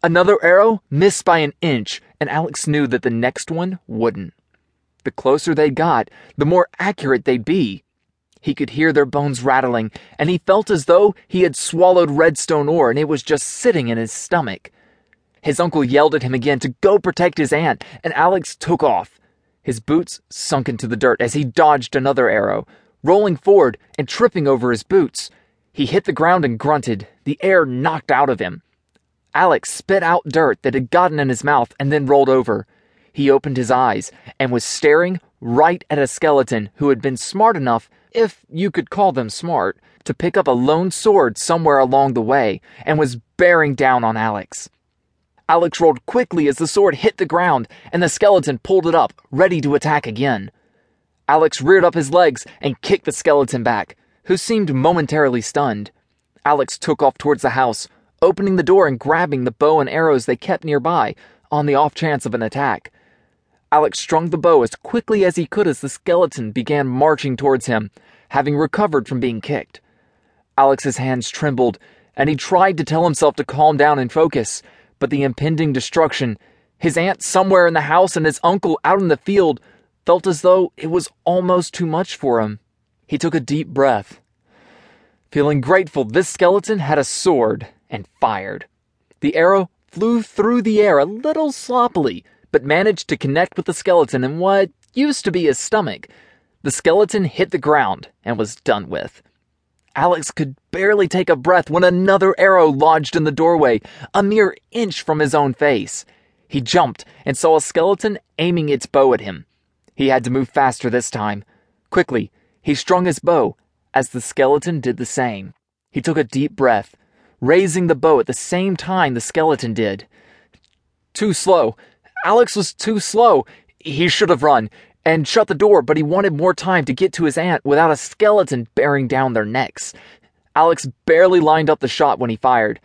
Another arrow missed by an inch, and Alex knew that the next one wouldn't. The closer they got, the more accurate they'd be. He could hear their bones rattling, and he felt as though he had swallowed redstone ore and it was just sitting in his stomach. His uncle yelled at him again to go protect his aunt, and Alex took off. His boots sunk into the dirt as he dodged another arrow, rolling forward and tripping over his boots. He hit the ground and grunted, the air knocked out of him. Alex spit out dirt that had gotten in his mouth and then rolled over. He opened his eyes and was staring right at a skeleton who had been smart enough, if you could call them smart, to pick up a lone sword somewhere along the way and was bearing down on Alex. Alex rolled quickly as the sword hit the ground and the skeleton pulled it up, ready to attack again. Alex reared up his legs and kicked the skeleton back, who seemed momentarily stunned. Alex took off towards the house, opening the door and grabbing the bow and arrows they kept nearby on the off chance of an attack. Alex strung the bow as quickly as he could as the skeleton began marching towards him, having recovered from being kicked. Alex's hands trembled, and he tried to tell himself to calm down and focus, but the impending destruction, his aunt somewhere in the house and his uncle out in the field, felt as though it was almost too much for him. He took a deep breath. Feeling grateful this skeleton had a sword and fired. The arrow flew through the air a little sloppily, but managed to connect with the skeleton in what used to be his stomach. The skeleton hit the ground and was done with. Alex could barely take a breath when another arrow lodged in the doorway, a mere inch from his own face. He jumped and saw a skeleton aiming its bow at him. He had to move faster this time. Quickly, he strung his bow as the skeleton did the same. He took a deep breath, raising the bow at the same time the skeleton did. Too slow. Alex was too slow. He should have run and shut the door, but he wanted more time to get to his aunt without a skeleton bearing down their necks. Alex barely lined up the shot when he fired.